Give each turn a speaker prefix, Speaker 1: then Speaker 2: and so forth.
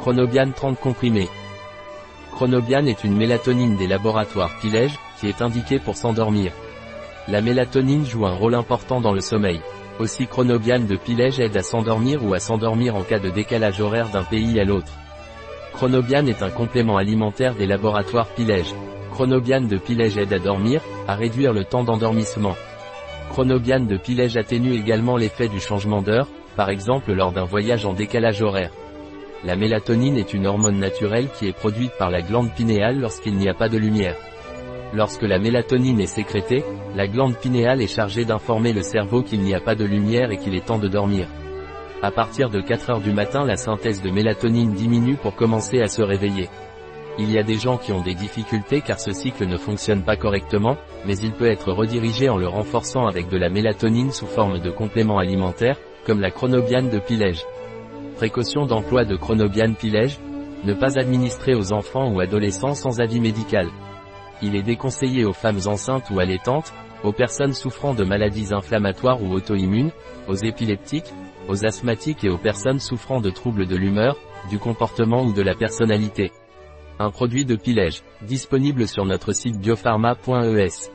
Speaker 1: Chronobian 30 comprimés. Chronobian est une mélatonine des laboratoires Pilège, qui est indiquée pour s'endormir. La mélatonine joue un rôle important dans le sommeil. Aussi Chronobian de Pilège aide à s'endormir ou à s'endormir en cas de décalage horaire d'un pays à l'autre. Chronobian est un complément alimentaire des laboratoires Pilège. Chronobian de Pilège aide à dormir, à réduire le temps d'endormissement. Chronobian de Pilège atténue également l'effet du changement d'heure, par exemple lors d'un voyage en décalage horaire. La mélatonine est une hormone naturelle qui est produite par la glande pinéale lorsqu'il n'y a pas de lumière. Lorsque la mélatonine est sécrétée, la glande pinéale est chargée d'informer le cerveau qu'il n'y a pas de lumière et qu'il est temps de dormir. À partir de 4 heures du matin la synthèse de mélatonine diminue pour commencer à se réveiller. Il y a des gens qui ont des difficultés car ce cycle ne fonctionne pas correctement, mais il peut être redirigé en le renforçant avec de la mélatonine sous forme de complément alimentaire, comme la chronobiane de Pilège. Précaution d'emploi de chronobiane Pilège, ne pas administrer aux enfants ou adolescents sans avis médical. Il est déconseillé aux femmes enceintes ou allaitantes, aux personnes souffrant de maladies inflammatoires ou auto-immunes, aux épileptiques, aux asthmatiques et aux personnes souffrant de troubles de l'humeur, du comportement ou de la personnalité. Un produit de Pilège, disponible sur notre site biopharma.es.